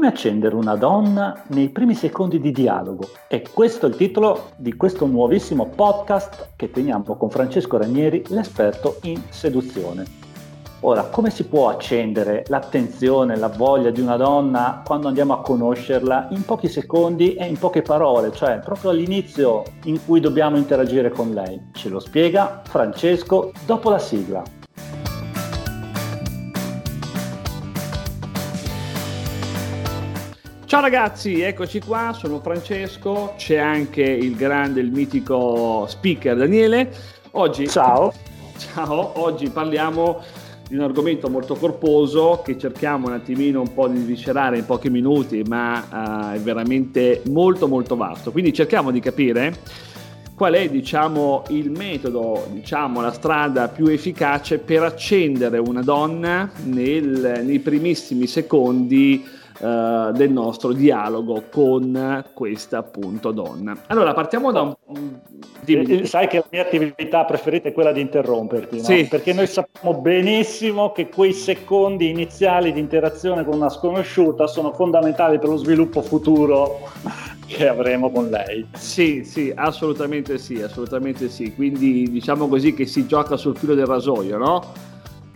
Come accendere una donna nei primi secondi di dialogo? E questo è il titolo di questo nuovissimo podcast che teniamo con Francesco Ranieri, l'esperto in seduzione. Ora, come si può accendere l'attenzione, la voglia di una donna quando andiamo a conoscerla in pochi secondi e in poche parole, cioè proprio all'inizio in cui dobbiamo interagire con lei? Ce lo spiega Francesco dopo la sigla. Ciao ragazzi, eccoci qua, sono Francesco, c'è anche il grande, il mitico speaker Daniele. Oggi, ciao. Ciao, oggi parliamo di un argomento molto corposo che cerchiamo un attimino un po' di viscerare in pochi minuti, ma uh, è veramente molto molto vasto. Quindi cerchiamo di capire qual è diciamo, il metodo, diciamo, la strada più efficace per accendere una donna nel, nei primissimi secondi uh, del nostro dialogo con questa appunto donna. Allora partiamo da un... Dimmi. Eh, sai che la mia attività preferita è quella di interromperti, no? sì. perché noi sappiamo benissimo che quei secondi iniziali di interazione con una sconosciuta sono fondamentali per lo sviluppo futuro che avremo con lei. Sì, sì, assolutamente sì, assolutamente sì. Quindi diciamo così che si gioca sul filo del rasoio, no?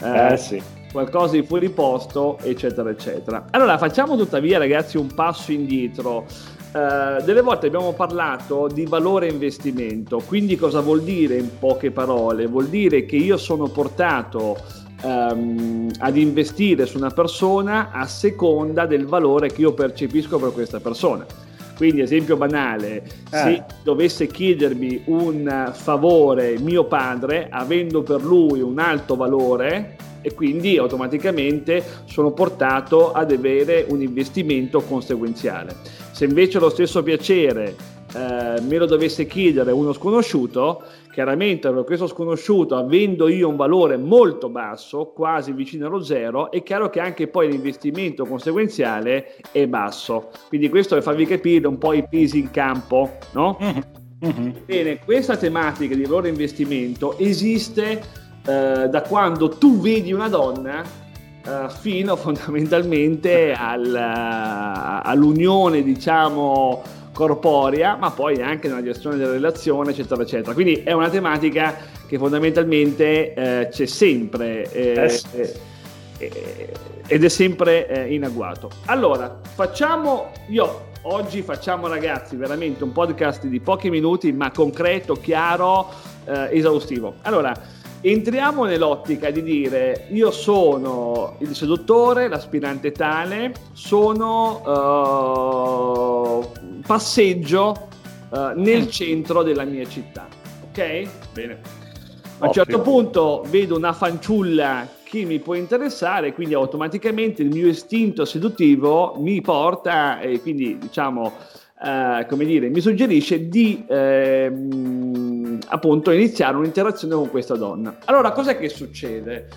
Eh, eh sì qualcosa di fuori posto, eccetera, eccetera. Allora, facciamo tuttavia, ragazzi, un passo indietro. Uh, delle volte abbiamo parlato di valore investimento, quindi cosa vuol dire in poche parole? Vuol dire che io sono portato um, ad investire su una persona a seconda del valore che io percepisco per questa persona. Quindi, esempio banale, eh. se dovesse chiedermi un favore mio padre, avendo per lui un alto valore, e quindi automaticamente sono portato ad avere un investimento conseguenziale. Se invece lo stesso piacere eh, me lo dovesse chiedere uno sconosciuto, chiaramente per questo sconosciuto, avendo io un valore molto basso, quasi vicino allo zero, è chiaro che anche poi l'investimento conseguenziale è basso. Quindi questo per farvi capire un po' i pesi in campo, no? Mm-hmm. Bene, questa tematica di valore investimento esiste eh, da quando tu vedi una donna eh, fino fondamentalmente al, all'unione, diciamo, corporea, ma poi anche nella gestione della relazione, eccetera, eccetera. Quindi è una tematica che fondamentalmente eh, c'è sempre eh, eh, eh, ed è sempre in agguato. Allora, facciamo io oggi facciamo ragazzi veramente un podcast di pochi minuti, ma concreto, chiaro, esaustivo. Allora, entriamo nell'ottica di dire io sono il seduttore, l'aspirante tale, sono passeggio uh, nel mm. centro della mia città. Ok? Bene. A un certo punto vedo una fanciulla che mi può interessare, quindi automaticamente il mio istinto seduttivo mi porta e quindi diciamo, uh, come dire, mi suggerisce di uh, appunto iniziare un'interazione con questa donna. Allora, cos'è che succede?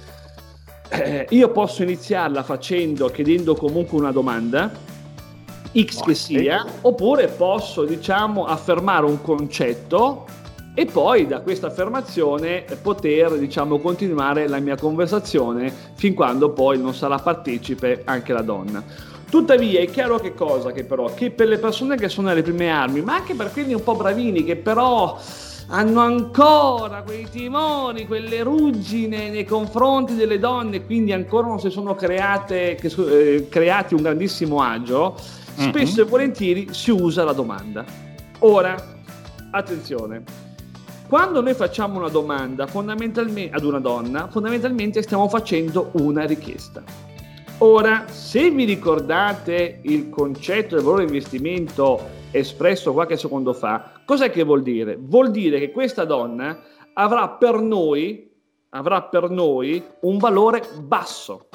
Eh, io posso iniziarla facendo, chiedendo comunque una domanda, X che sia, oppure posso, diciamo, affermare un concetto e poi da questa affermazione poter, diciamo, continuare la mia conversazione fin quando poi non sarà partecipe anche la donna. Tuttavia è chiaro che cosa che però, che per le persone che sono alle prime armi, ma anche per quelli un po' bravini che però hanno ancora quei timori, quelle ruggine nei confronti delle donne, quindi ancora non si sono create, che, eh, creati un grandissimo agio, mm-hmm. spesso e volentieri si usa la domanda. Ora, attenzione, quando noi facciamo una domanda ad una donna, fondamentalmente stiamo facendo una richiesta. Ora, se vi ricordate il concetto del valore investimento espresso qualche secondo fa, cos'è che vuol dire? Vuol dire che questa donna avrà per noi, avrà per noi un valore basso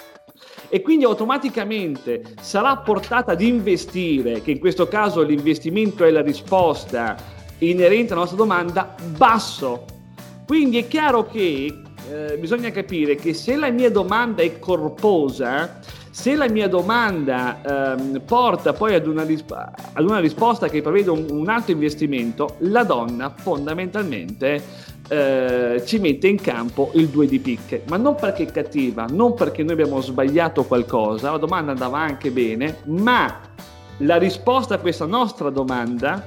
e quindi automaticamente sarà portata ad investire, che in questo caso l'investimento è la risposta inerente alla nostra domanda, basso. Quindi è chiaro che eh, bisogna capire che se la mia domanda è corposa, se la mia domanda ehm, porta poi ad una, risp- ad una, risposta che prevede un, un, alto investimento, la donna fondamentalmente eh, ci mette in campo il 2 di picche, ma non perché è cattiva, non perché noi abbiamo sbagliato qualcosa, la domanda andava anche bene, ma la risposta a questa nostra domanda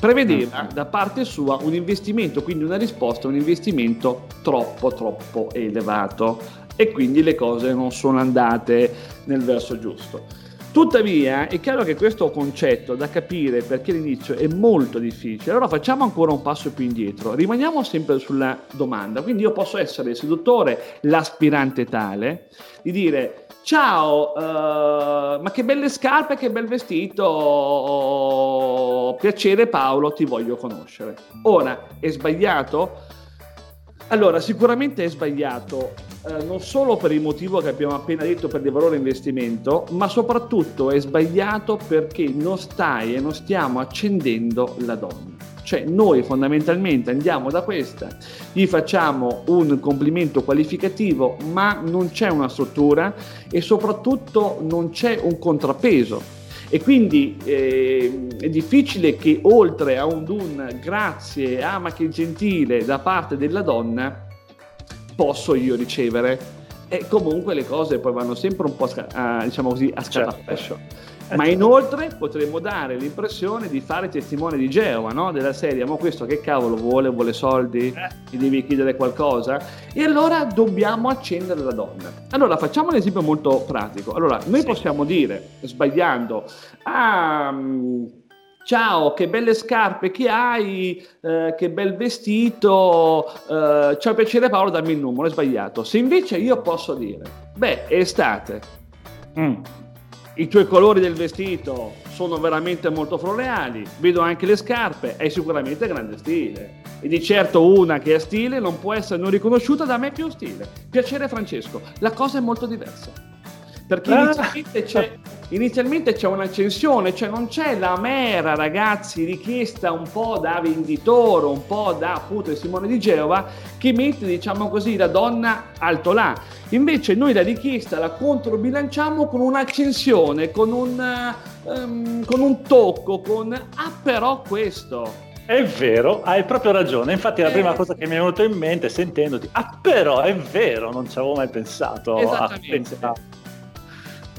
prevedeva mm. da parte sua un investimento, quindi una risposta, un investimento troppo troppo elevato e quindi le cose non sono andate nel verso giusto. Tuttavia è chiaro che questo concetto da capire perché all'inizio è molto difficile, allora facciamo ancora un passo più indietro, rimaniamo sempre sulla domanda, quindi io posso essere il seduttore, l'aspirante tale, di dire ciao, uh, ma che belle scarpe, che bel vestito, piacere Paolo, ti voglio conoscere. Ora, è sbagliato? Allora, sicuramente è sbagliato eh, non solo per il motivo che abbiamo appena detto per il valore investimento, ma soprattutto è sbagliato perché non stai e non stiamo accendendo la donna. Cioè noi fondamentalmente andiamo da questa, gli facciamo un complimento qualificativo, ma non c'è una struttura e soprattutto non c'è un contrappeso. E quindi eh, è difficile che oltre a un dun grazie, ama che gentile da parte della donna, posso io ricevere e comunque le cose poi vanno sempre un po' a, diciamo così, a. Certo. Ma inoltre potremmo dare l'impressione di fare testimone di Geova, no? della serie, ma questo che cavolo vuole? Vuole soldi? Eh. Gli devi chiedere qualcosa? E allora dobbiamo accendere la donna. Allora facciamo un esempio molto pratico. Allora, noi sì. possiamo dire, sbagliando, ah, Ciao, che belle scarpe che hai, eh, che bel vestito, eh, ciao piacere Paolo, dammi il numero, è sbagliato. Se invece io posso dire, beh, è estate, mm. I tuoi colori del vestito sono veramente molto floreali, vedo anche le scarpe, è sicuramente grande stile. E di certo una che ha stile non può essere non riconosciuta da me più stile. Piacere Francesco, la cosa è molto diversa. Perché ah. inizialmente c'è inizialmente c'è un'accensione, cioè non c'è la mera ragazzi richiesta un po' da venditore, un po' da appunto Simone di Geova che mette diciamo così la donna alto là. Invece noi la richiesta la controbilanciamo con un'accensione, con un, um, con un tocco, con ah però questo. È vero, hai proprio ragione. Infatti, la prima eh. cosa che mi è venuta in mente sentendoti, ah, però è vero, non ci avevo mai pensato a pensare.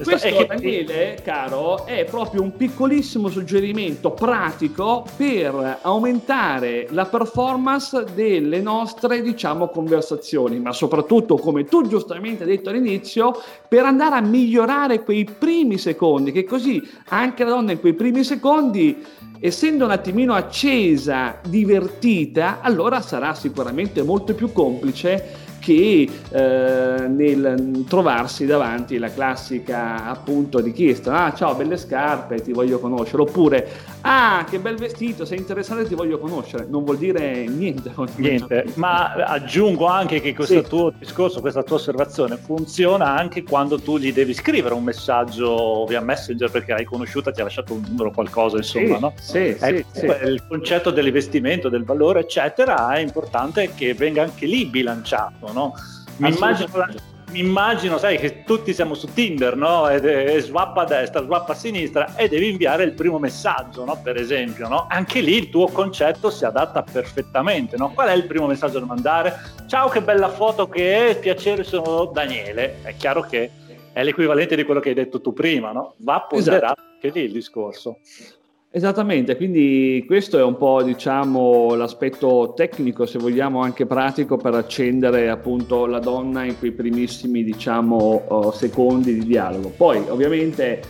Questo, che... Daniele, caro, è proprio un piccolissimo suggerimento pratico per aumentare la performance delle nostre, diciamo, conversazioni, ma soprattutto, come tu giustamente hai detto all'inizio, per andare a migliorare quei primi secondi, che così anche la donna in quei primi secondi, essendo un attimino accesa, divertita, allora sarà sicuramente molto più complice che eh, nel trovarsi davanti la classica appunto richiesta, ah ciao belle scarpe, ti voglio conoscere, oppure ah che bel vestito, sei interessato ti voglio conoscere, non vuol dire niente. Niente, ma aggiungo anche che questo sì. tuo discorso, questa tua osservazione funziona anche quando tu gli devi scrivere un messaggio via Messenger perché hai conosciuta, ti ha lasciato un numero qualcosa, insomma, sì, no? Sì, sì, sì, Il concetto dell'investimento, del valore, eccetera, è importante che venga anche lì bilanciato no? Mi immagino, mi immagino, sai, che tutti siamo su Tinder, no? E, e swap a destra, swap a sinistra e devi inviare il primo messaggio, no? Per esempio, no? Anche lì il tuo concetto si adatta perfettamente, no? Qual è il primo messaggio da mandare? Ciao, che bella foto che è, piacere, sono Daniele. È chiaro che è l'equivalente di quello che hai detto tu prima, no? Va ponderato esatto. anche lì il discorso. Esattamente, quindi questo è un po' diciamo l'aspetto tecnico, se vogliamo anche pratico per accendere appunto la donna in quei primissimi diciamo uh, secondi di dialogo. Poi ovviamente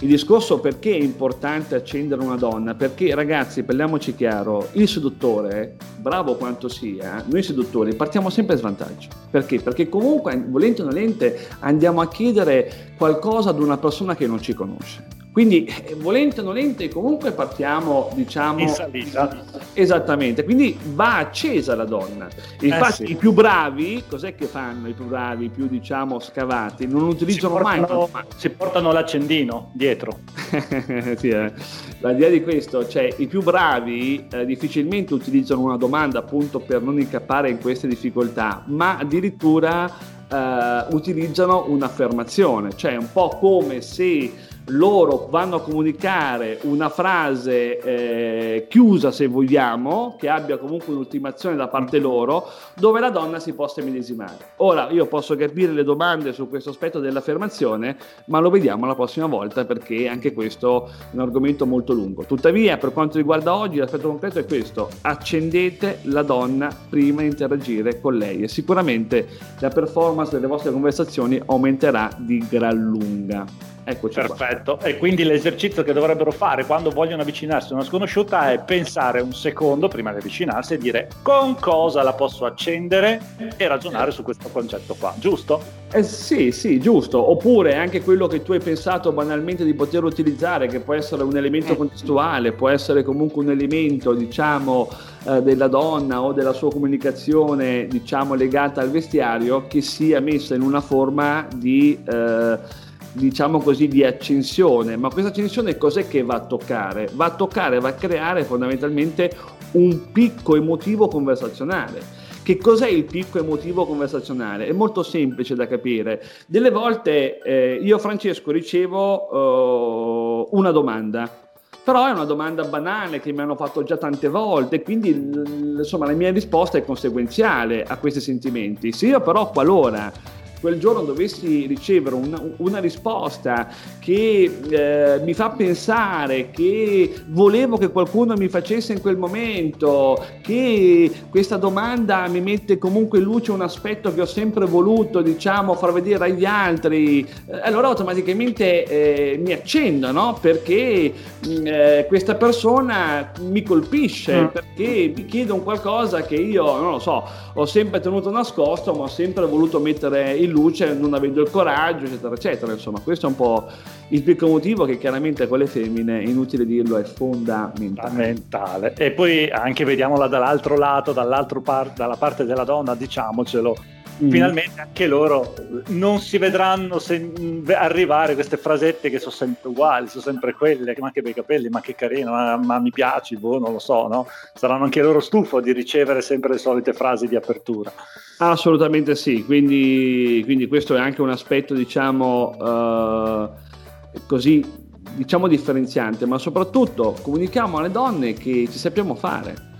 il discorso perché è importante accendere una donna, perché ragazzi parliamoci chiaro, il seduttore, bravo quanto sia, noi seduttori partiamo sempre a svantaggio. Perché? Perché comunque volente o nolente andiamo a chiedere qualcosa ad una persona che non ci conosce quindi, eh, volente o nolente, comunque partiamo, diciamo... In salita. Esattamente, quindi va accesa la donna. Infatti eh sì. i più bravi, cos'è che fanno i più bravi, i più, diciamo, scavati? Non utilizzano si portano, mai... Si portano l'accendino dietro. sì, eh. L'idea di questo, cioè i più bravi eh, difficilmente utilizzano una domanda appunto per non incappare in queste difficoltà, ma addirittura Uh, utilizzano un'affermazione, cioè un po' come se loro vanno a comunicare una frase eh, chiusa, se vogliamo, che abbia comunque un'ultimazione da parte loro, dove la donna si possa medesimare. Ora, io posso capire le domande su questo aspetto dell'affermazione, ma lo vediamo la prossima volta perché anche questo è un argomento molto lungo. Tuttavia, per quanto riguarda oggi, l'aspetto concreto è questo: accendete la donna prima di interagire con lei e sicuramente la performance delle vostre conversazioni aumenterà di gran lunga. Eccoci Perfetto. Qua. E quindi l'esercizio che dovrebbero fare quando vogliono avvicinarsi a una sconosciuta è pensare un secondo prima di avvicinarsi e dire con cosa la posso accendere e ragionare su questo concetto qua, giusto? Eh sì, sì, giusto. Oppure anche quello che tu hai pensato banalmente di poter utilizzare, che può essere un elemento mm. contestuale, può essere comunque un elemento, diciamo, eh, della donna o della sua comunicazione, diciamo, legata al vestiario, che sia messa in una forma di... Eh, diciamo così, di accensione, ma questa accensione cos'è che va a toccare? Va a toccare, va a creare fondamentalmente un picco emotivo conversazionale. Che cos'è il picco emotivo conversazionale? È molto semplice da capire. Delle volte eh, io, Francesco, ricevo uh, una domanda, però è una domanda banale che mi hanno fatto già tante volte, quindi insomma la mia risposta è conseguenziale a questi sentimenti. Se io però qualora quel giorno dovessi ricevere una, una risposta che eh, mi fa pensare che volevo che qualcuno mi facesse in quel momento, che questa domanda mi mette comunque in luce un aspetto che ho sempre voluto, diciamo, far vedere agli altri, eh, allora automaticamente eh, mi accendo, no? Perché mm, eh, questa persona mi colpisce, mm. perché mi chiede un qualcosa che io, non lo so, ho sempre tenuto nascosto, ma ho sempre voluto mettere in luce non avendo il coraggio, eccetera, eccetera. Insomma, questo è un po' il picco motivo che chiaramente con le femmine, inutile dirlo, è fondamentale. fondamentale. E poi anche vediamola dall'altro lato, dall'altro par- dalla parte della donna, diciamocelo, Mm. finalmente anche loro non si vedranno sen- arrivare queste frasette che sono sempre uguali, sono sempre quelle, ma che bei capelli, ma che carino, ma, ma mi piaci, boh, non lo so, no? Saranno anche loro stufo di ricevere sempre le solite frasi di apertura. Assolutamente sì, quindi, quindi questo è anche un aspetto, diciamo, uh, così, diciamo differenziante, ma soprattutto comunichiamo alle donne che ci sappiamo fare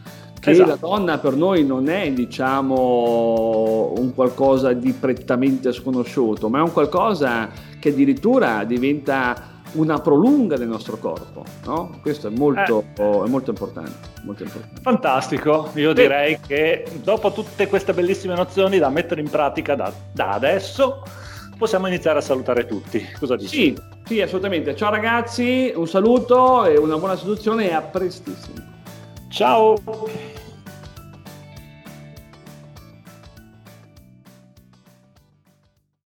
che esatto. la donna per noi non è diciamo un qualcosa di prettamente sconosciuto, ma è un qualcosa che addirittura diventa una prolunga del nostro corpo, no? Questo è molto, eh. è molto, importante, molto, importante, Fantastico, io sì. direi che dopo tutte queste bellissime nozioni da mettere in pratica da, da adesso, possiamo iniziare a salutare tutti. Cosa dici? Sì, sì, assolutamente. Ciao ragazzi, un saluto e una buona seduzione e a prestissimo. Ciao!